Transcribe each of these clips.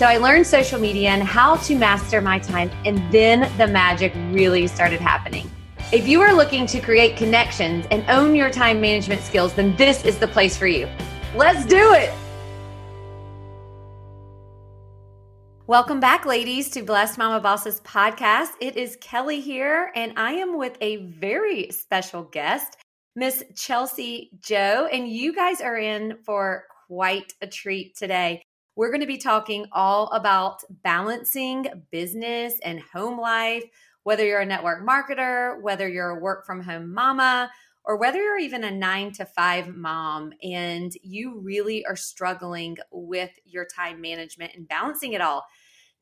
so I learned social media and how to master my time, and then the magic really started happening. If you are looking to create connections and own your time management skills, then this is the place for you. Let's do it. Welcome back, ladies, to Blessed Mama Bosses podcast. It is Kelly here, and I am with a very special guest, Miss Chelsea Joe. And you guys are in for quite a treat today. We're going to be talking all about balancing business and home life, whether you're a network marketer, whether you're a work from home mama, or whether you're even a nine to five mom and you really are struggling with your time management and balancing it all.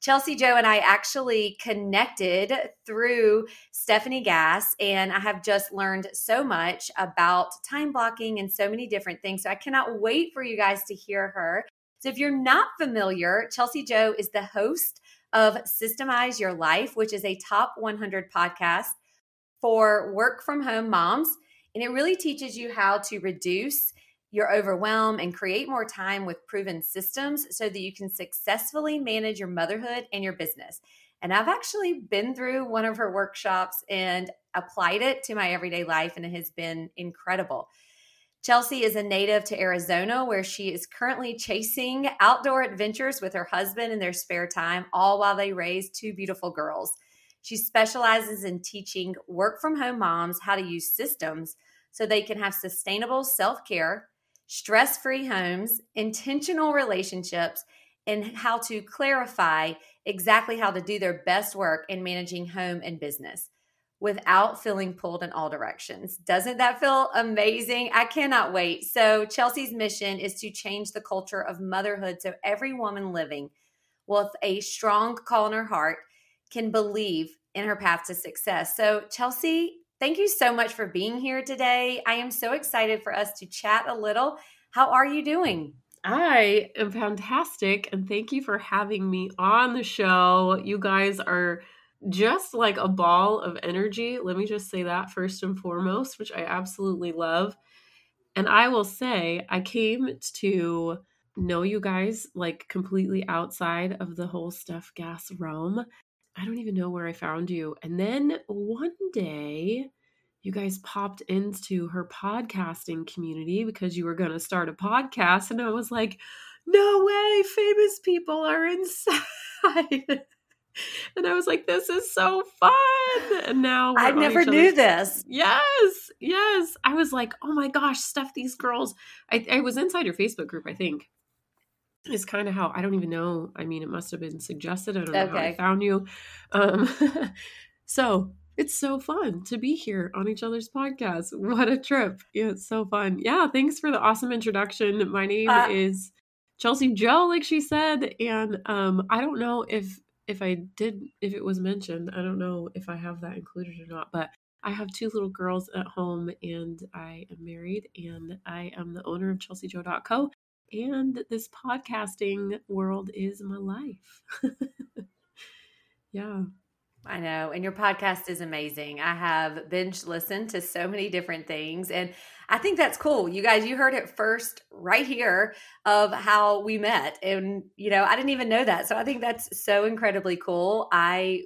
Chelsea Joe and I actually connected through Stephanie Gass, and I have just learned so much about time blocking and so many different things. So I cannot wait for you guys to hear her. So, if you're not familiar, Chelsea Joe is the host of Systemize Your Life, which is a top 100 podcast for work from home moms. And it really teaches you how to reduce your overwhelm and create more time with proven systems so that you can successfully manage your motherhood and your business. And I've actually been through one of her workshops and applied it to my everyday life, and it has been incredible. Chelsea is a native to Arizona, where she is currently chasing outdoor adventures with her husband in their spare time, all while they raise two beautiful girls. She specializes in teaching work from home moms how to use systems so they can have sustainable self care, stress free homes, intentional relationships, and how to clarify exactly how to do their best work in managing home and business without feeling pulled in all directions. Doesn't that feel amazing? I cannot wait. So, Chelsea's mission is to change the culture of motherhood so every woman living with a strong call in her heart can believe in her path to success. So, Chelsea, thank you so much for being here today. I am so excited for us to chat a little. How are you doing? I am fantastic and thank you for having me on the show. You guys are just like a ball of energy. Let me just say that first and foremost, which I absolutely love. And I will say, I came to know you guys like completely outside of the whole Steph Gass realm. I don't even know where I found you. And then one day, you guys popped into her podcasting community because you were going to start a podcast. And I was like, no way, famous people are inside. and I was like, this is so fun. And now I never knew this. Yes, yes. I was like, oh my gosh, stuff these girls. I, I was inside your Facebook group, I think. Is kind of how I don't even know. I mean, it must have been suggested. I don't know okay. how I found you. Um, so it's so fun to be here on each other's podcast. What a trip. Yeah, it's so fun. Yeah, thanks for the awesome introduction. My name uh, is Chelsea Joe, like she said. And um, I don't know if if I did, if it was mentioned, I don't know if I have that included or not, but I have two little girls at home and I am married and I am the owner of chelseajoe.co and this podcasting world is my life. yeah. I know. And your podcast is amazing. I have binge listened to so many different things. And I think that's cool. You guys, you heard it first right here of how we met. And, you know, I didn't even know that. So I think that's so incredibly cool. I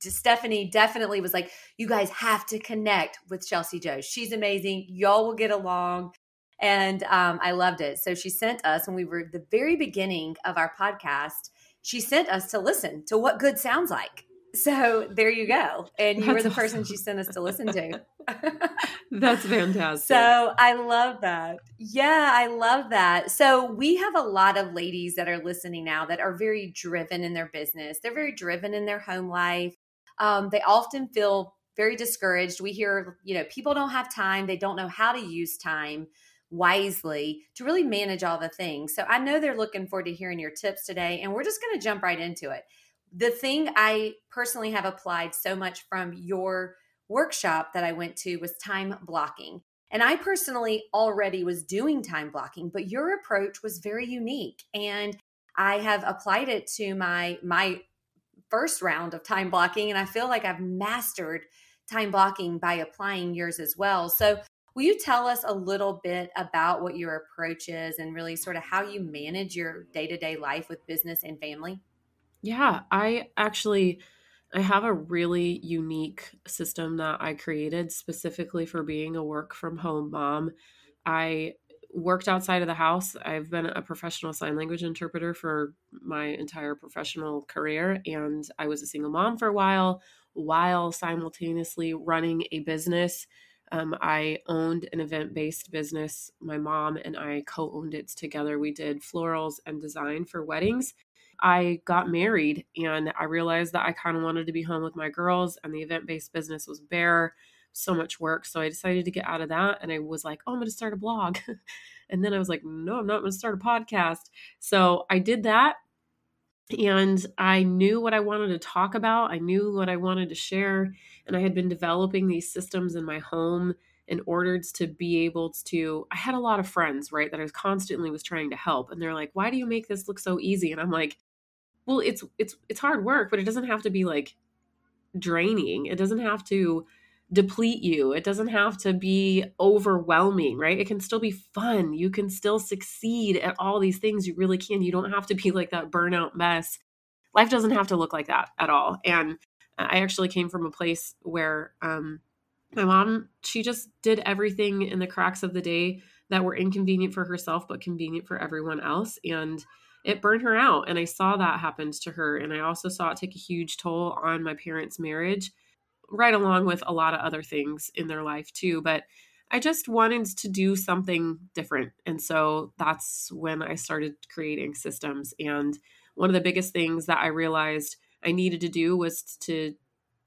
Stephanie definitely was like, you guys have to connect with Chelsea Joe. She's amazing. Y'all will get along. And um, I loved it. So she sent us when we were the very beginning of our podcast, she sent us to listen to what good sounds like So there you go. And you That's were the awesome. person she sent us to listen to. That's fantastic. So I love that. Yeah, I love that. So we have a lot of ladies that are listening now that are very driven in their business. They're very driven in their home life. Um, they often feel very discouraged. We hear, you know, people don't have time, they don't know how to use time wisely to really manage all the things. So I know they're looking forward to hearing your tips today, and we're just going to jump right into it. The thing I personally have applied so much from your workshop that I went to was time blocking. And I personally already was doing time blocking, but your approach was very unique. And I have applied it to my my first round of time blocking and I feel like I've mastered time blocking by applying yours as well. So, will you tell us a little bit about what your approach is and really sort of how you manage your day-to-day life with business and family? Yeah, I actually I have a really unique system that I created specifically for being a work from home mom. I worked outside of the house. I've been a professional sign language interpreter for my entire professional career, and I was a single mom for a while while simultaneously running a business. Um, I owned an event based business. My mom and I co owned it together. We did florals and design for weddings. I got married and I realized that I kind of wanted to be home with my girls, and the event based business was bare, so much work. So I decided to get out of that. And I was like, oh, I'm going to start a blog. and then I was like, no, I'm not going to start a podcast. So I did that. And I knew what I wanted to talk about. I knew what I wanted to share. And I had been developing these systems in my home in order to be able to i had a lot of friends right that i was constantly was trying to help and they're like why do you make this look so easy and i'm like well it's it's it's hard work but it doesn't have to be like draining it doesn't have to deplete you. It doesn't have to be overwhelming right? It can still be fun. You can still succeed at all these things. You really can. You don't have to be like that burnout mess. Life doesn't have to look like that at all. And i actually came from a place where um my mom she just did everything in the cracks of the day that were inconvenient for herself but convenient for everyone else and it burned her out. And I saw that happen to her. And I also saw it take a huge toll on my parents' marriage, right along with a lot of other things in their life too. But I just wanted to do something different. And so that's when I started creating systems. And one of the biggest things that I realized I needed to do was to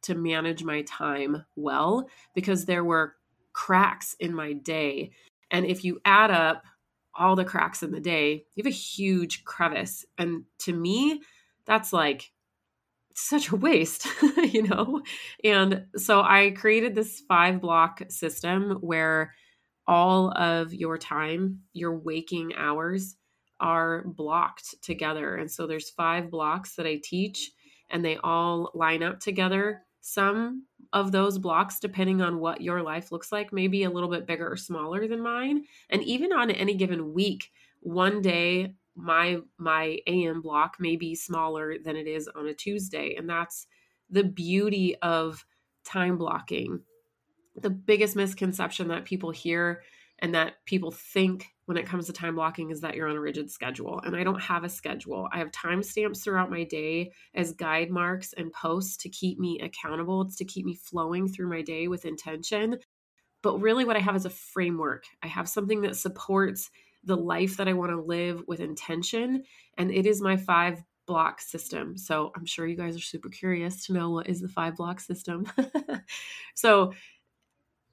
to manage my time well because there were cracks in my day. And if you add up all the cracks in the day, you have a huge crevice. And to me, that's like such a waste, you know? And so I created this five block system where all of your time, your waking hours, are blocked together. And so there's five blocks that I teach, and they all line up together. Some of those blocks, depending on what your life looks like, may be a little bit bigger or smaller than mine. And even on any given week, one day my my am block may be smaller than it is on a tuesday and that's the beauty of time blocking the biggest misconception that people hear and that people think when it comes to time blocking is that you're on a rigid schedule. And I don't have a schedule. I have timestamps throughout my day as guide marks and posts to keep me accountable. It's to keep me flowing through my day with intention. But really, what I have is a framework. I have something that supports the life that I want to live with intention. And it is my five block system. So I'm sure you guys are super curious to know what is the five block system. so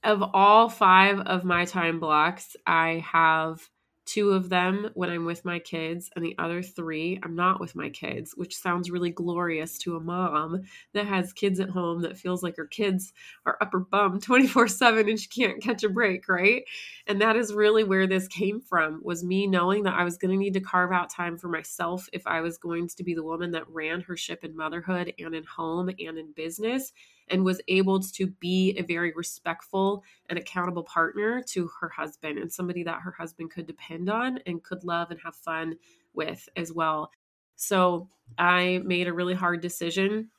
of all five of my time blocks, I have two of them when I'm with my kids, and the other three I'm not with my kids, which sounds really glorious to a mom that has kids at home that feels like her kids are upper bum 24 7 and she can't catch a break, right? And that is really where this came from was me knowing that I was going to need to carve out time for myself if I was going to be the woman that ran her ship in motherhood and in home and in business and was able to be a very respectful and accountable partner to her husband and somebody that her husband could depend on and could love and have fun with as well. So I made a really hard decision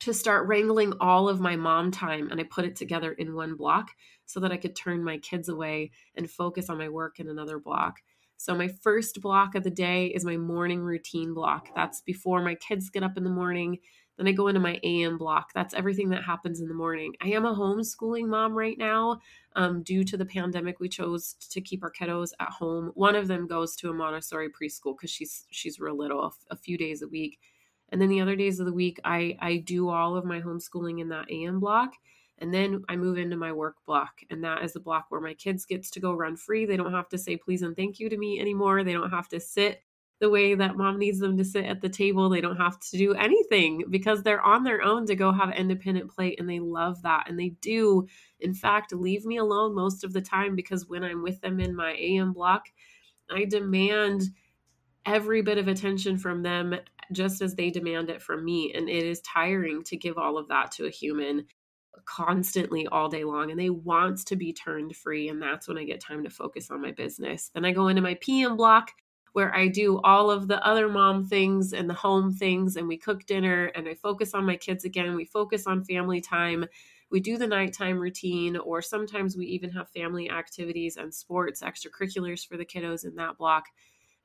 to start wrangling all of my mom time and I put it together in one block so that I could turn my kids away and focus on my work in another block. So, my first block of the day is my morning routine block. That's before my kids get up in the morning Then I go into my AM block. That's everything that happens in the morning. I am a homeschooling mom right now. Um, due to the pandemic, we chose to keep our kiddos at home. One of them goes to a Montessori preschool because she's she's real little, a, a few days a week. And then the other days of the week, I I do all of my homeschooling in that AM block. And then I move into my work block. And that is the block where my kids gets to go run free. They don't have to say please and thank you to me anymore. They don't have to sit the way that mom needs them to sit at the table. They don't have to do anything because they're on their own to go have independent play and they love that. And they do, in fact, leave me alone most of the time because when I'm with them in my AM block, I demand every bit of attention from them just as they demand it from me. And it is tiring to give all of that to a human constantly all day long and they want to be turned free and that's when I get time to focus on my business. Then I go into my PM block where I do all of the other mom things and the home things, and we cook dinner and I focus on my kids again. We focus on family time. We do the nighttime routine, or sometimes we even have family activities and sports, extracurriculars for the kiddos in that block.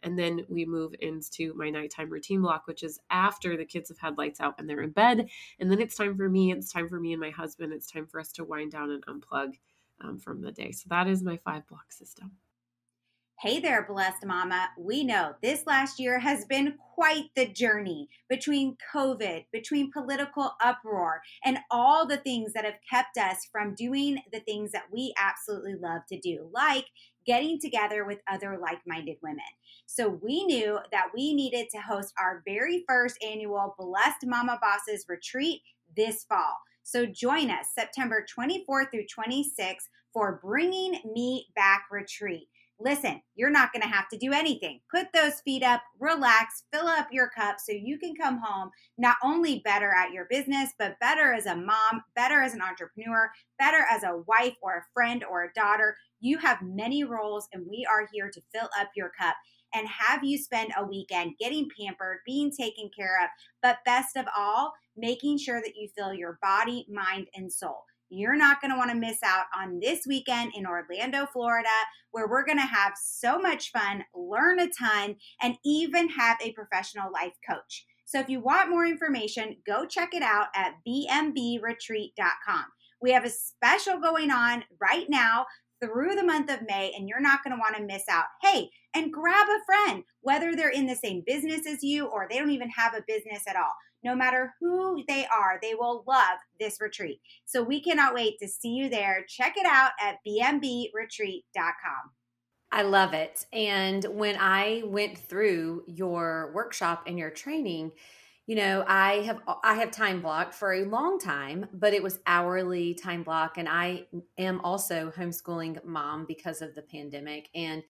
And then we move into my nighttime routine block, which is after the kids have had lights out and they're in bed. And then it's time for me. It's time for me and my husband. It's time for us to wind down and unplug um, from the day. So that is my five block system. Hey there, blessed mama. We know this last year has been quite the journey between COVID, between political uproar, and all the things that have kept us from doing the things that we absolutely love to do, like getting together with other like minded women. So we knew that we needed to host our very first annual Blessed Mama Bosses retreat this fall. So join us September 24th through 26th for Bringing Me Back Retreat. Listen, you're not going to have to do anything. Put those feet up, relax, fill up your cup so you can come home not only better at your business, but better as a mom, better as an entrepreneur, better as a wife or a friend or a daughter. You have many roles, and we are here to fill up your cup and have you spend a weekend getting pampered, being taken care of, but best of all, making sure that you fill your body, mind, and soul. You're not going to want to miss out on this weekend in Orlando, Florida, where we're going to have so much fun, learn a ton, and even have a professional life coach. So if you want more information, go check it out at bmbretreat.com. We have a special going on right now through the month of May, and you're not going to want to miss out. Hey, and grab a friend, whether they're in the same business as you or they don't even have a business at all. No matter who they are, they will love this retreat. So we cannot wait to see you there. Check it out at bmbretreat.com. I love it. And when I went through your workshop and your training, you know, I have I have time blocked for a long time, but it was hourly time block and I am also homeschooling mom because of the pandemic and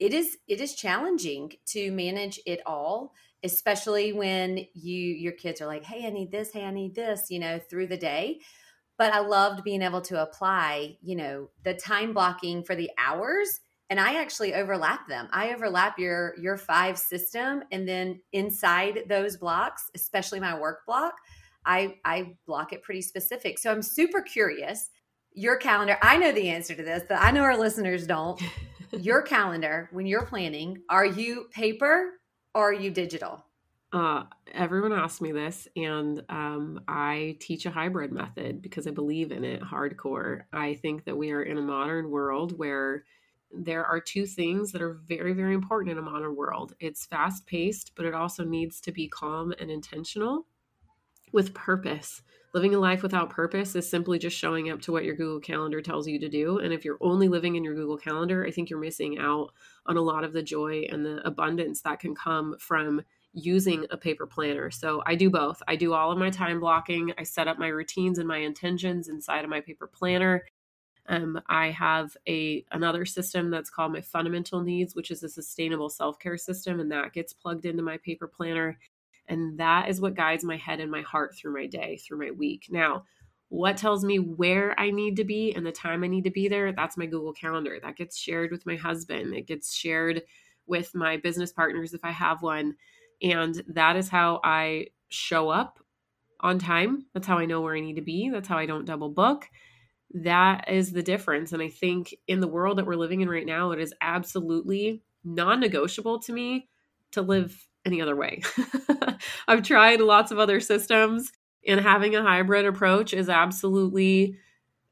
it is it is challenging to manage it all especially when you your kids are like hey i need this hey i need this you know through the day. But i loved being able to apply you know the time blocking for the hours and i actually overlap them. I overlap your your five system and then inside those blocks especially my work block i i block it pretty specific. So i'm super curious your calendar i know the answer to this but i know our listeners don't. Your calendar when you're planning, are you paper are you digital? Uh, everyone asks me this, and um, I teach a hybrid method because I believe in it hardcore. I think that we are in a modern world where there are two things that are very, very important in a modern world it's fast paced, but it also needs to be calm and intentional with purpose. Living a life without purpose is simply just showing up to what your Google Calendar tells you to do. And if you're only living in your Google Calendar, I think you're missing out on a lot of the joy and the abundance that can come from using a paper planner. So I do both. I do all of my time blocking. I set up my routines and my intentions inside of my paper planner. Um, I have a another system that's called my fundamental needs, which is a sustainable self care system, and that gets plugged into my paper planner. And that is what guides my head and my heart through my day, through my week. Now, what tells me where I need to be and the time I need to be there, that's my Google Calendar. That gets shared with my husband, it gets shared with my business partners if I have one. And that is how I show up on time. That's how I know where I need to be. That's how I don't double book. That is the difference. And I think in the world that we're living in right now, it is absolutely non negotiable to me to live any other way. I've tried lots of other systems, and having a hybrid approach is absolutely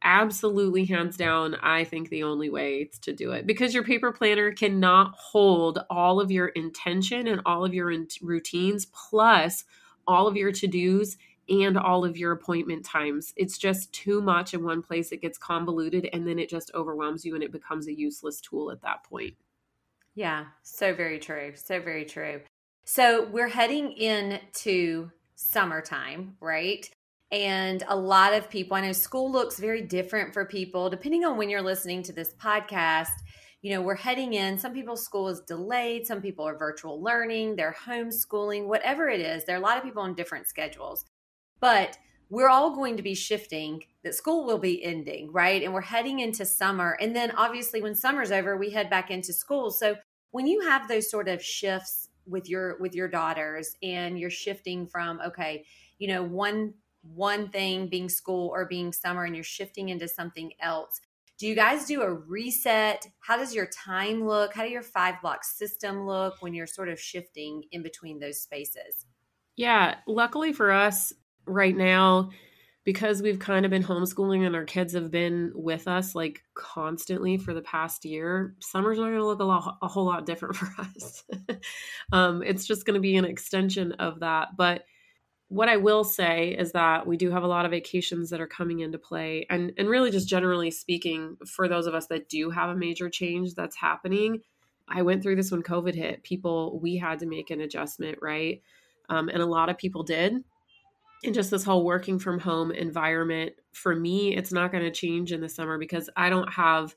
absolutely hands down i think the only way to do it. Because your paper planner cannot hold all of your intention and all of your routines plus all of your to-dos and all of your appointment times. It's just too much in one place it gets convoluted and then it just overwhelms you and it becomes a useless tool at that point. Yeah so very true so very true so we're heading into summertime right and a lot of people, I know school looks very different for people depending on when you're listening to this podcast. You know, we're heading in. Some people's school is delayed. Some people are virtual learning, they're homeschooling, whatever it is. There are a lot of people on different schedules. But we're all going to be shifting that school will be ending right and we're heading into summer and then obviously when summer's over we head back into school so when you have those sort of shifts with your with your daughters and you're shifting from okay you know one one thing being school or being summer and you're shifting into something else. Do you guys do a reset? How does your time look? How do your five block system look when you're sort of shifting in between those spaces? Yeah luckily for us right now because we've kind of been homeschooling and our kids have been with us like constantly for the past year summer's not going to look a lot a whole lot different for us um, it's just going to be an extension of that but what I will say is that we do have a lot of vacations that are coming into play. And, and really, just generally speaking, for those of us that do have a major change that's happening, I went through this when COVID hit. People, we had to make an adjustment, right? Um, and a lot of people did. And just this whole working from home environment, for me, it's not going to change in the summer because I don't have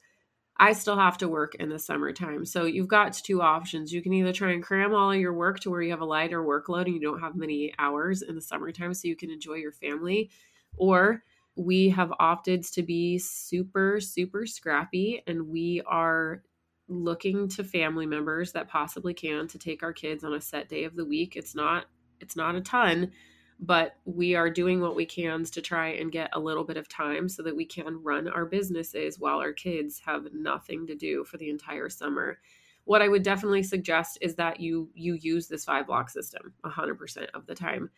I still have to work in the summertime. So you've got two options. You can either try and cram all of your work to where you have a lighter workload and you don't have many hours in the summertime so you can enjoy your family, or we have opted to be super, super scrappy and we are looking to family members that possibly can to take our kids on a set day of the week. It's not it's not a ton, but we are doing what we can to try and get a little bit of time so that we can run our businesses while our kids have nothing to do for the entire summer. What i would definitely suggest is that you you use this five block system 100% of the time.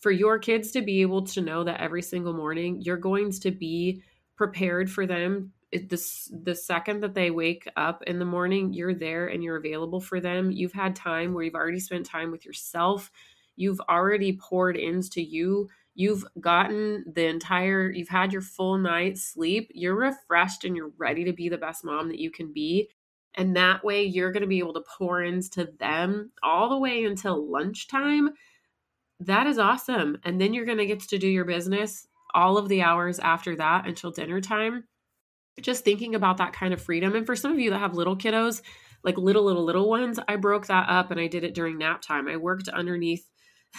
For your kids to be able to know that every single morning you're going to be prepared for them. The, the second that they wake up in the morning you're there and you're available for them. You've had time where you've already spent time with yourself you've already poured into you you've gotten the entire you've had your full night's sleep you're refreshed and you're ready to be the best mom that you can be and that way you're going to be able to pour into them all the way until lunchtime. That is awesome and then you're going to get to do your business all of the hours after that until dinner time. Just thinking about that kind of freedom and for some of you that have little kiddos like little little little ones i broke that up and i did it during nap time. I worked underneath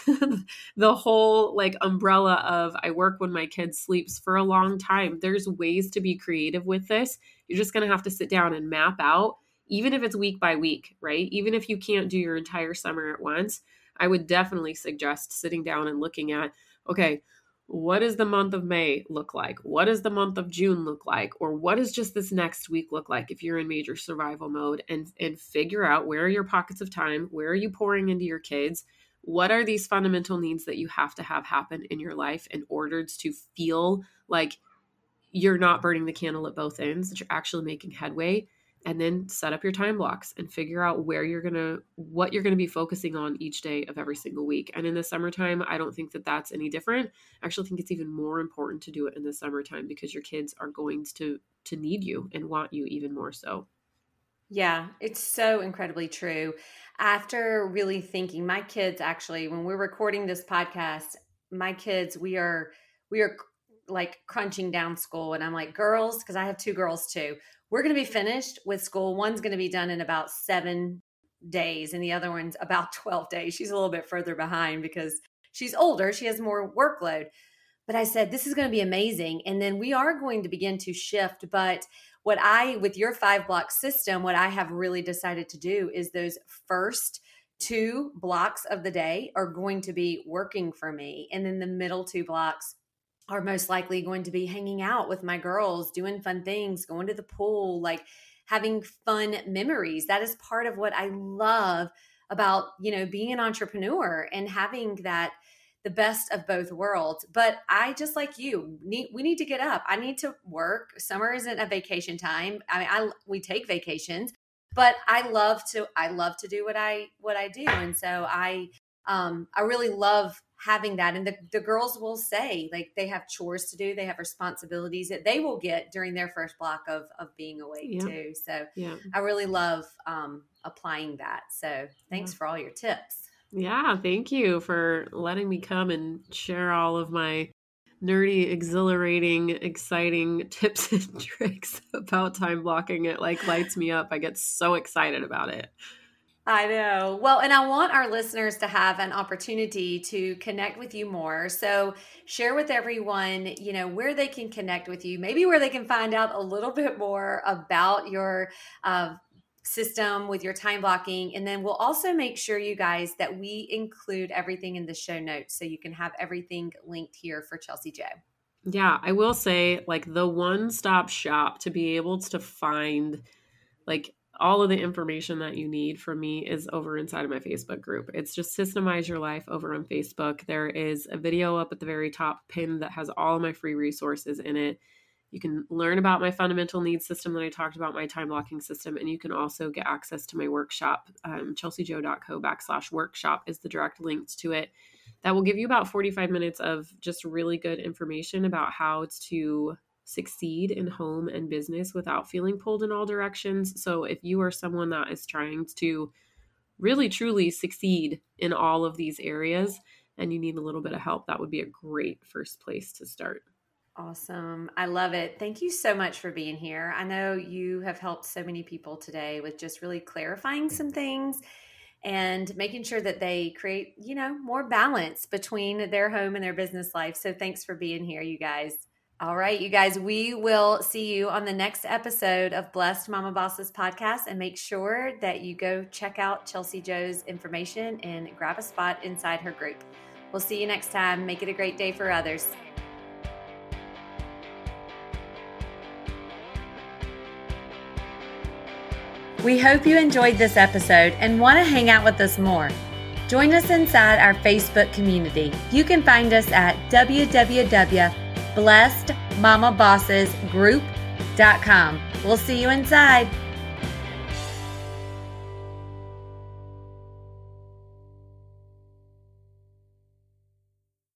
the whole like umbrella of I work when my kid sleeps for a long time. There's ways to be creative with this. You're just going to have to sit down and map out, even if it's week by week, right? Even if you can't do your entire summer at once, I would definitely suggest sitting down and looking at, okay, what does the month of May look like? What does the month of June look like? Or what does just this next week look like if you're in major survival mode and and figure out where are your pockets of time? Where are you pouring into your kids? What are these fundamental needs that you have to have happen in your life in order to feel like you're not burning the candle at both ends that you're actually making headway and then set up your time blocks and figure out where you're going to what you're going to be focusing on each day of every single week. And in the summertime i don't think that that's any different. I actually think it's even more important to do it in the summertime because your kids are going to to need you and want you even more so yeah, it's so incredibly true. After really thinking, my kids actually, when we're recording this podcast, my kids, we are we are like crunching down school, and I'm like, girls, because I have two girls too. We're going to be finished with school. One's going to be done in about seven days, and the other one's about twelve days. She's a little bit further behind because she's older. She has more workload. But I said, this is going to be amazing. And then we are going to begin to shift. But what I, with your five block system, what I have really decided to do is those first two blocks of the day are going to be working for me. And then the middle two blocks are most likely going to be hanging out with my girls, doing fun things, going to the pool, like having fun memories. That is part of what I love about, you know, being an entrepreneur and having that the best of both worlds. But I just like you need we need to get up. I need to work. Summer isn't a vacation time. I mean, I we take vacations, but I love to I love to do what I what I do, and so I um I really love having that and the, the girls will say like they have chores to do they have responsibilities that they will get during their first block of of being awake yeah. too so yeah i really love um applying that so thanks yeah. for all your tips yeah thank you for letting me come and share all of my nerdy exhilarating exciting tips and tricks about time blocking it like lights me up i get so excited about it I know. Well, and I want our listeners to have an opportunity to connect with you more. So, share with everyone, you know, where they can connect with you, maybe where they can find out a little bit more about your uh, system with your time blocking. And then we'll also make sure, you guys, that we include everything in the show notes so you can have everything linked here for Chelsea Joe. Yeah, I will say, like, the one stop shop to be able to find like all of the information that you need from me is over inside of my Facebook group. It's just Systemize Your Life over on Facebook. There is a video up at the very top pinned that has all of my free resources in it. You can learn about my fundamental needs system that I talked about, my time blocking system, and you can also get access to my workshop. Um, chelseajoe.co backslash workshop is the direct links to it. That will give you about 45 minutes of just really good information about how to succeed in home and business without feeling pulled in all directions. So, if you are someone that is trying to really truly succeed in all of these areas and you need a little bit of help, that would be a great first place to start. Awesome. I love it. Thank you so much for being here. I know you have helped so many people today with just really clarifying some things and making sure that they create, you know, more balance between their home and their business life. So thanks for being here, you guys. All right, you guys, we will see you on the next episode of Blessed Mama Bosses podcast. And make sure that you go check out Chelsea Joe's information and grab a spot inside her group. We'll see you next time. Make it a great day for others. We hope you enjoyed this episode and want to hang out with us more. Join us inside our Facebook community. You can find us at www.blessedmamabossesgroup.com. We'll see you inside.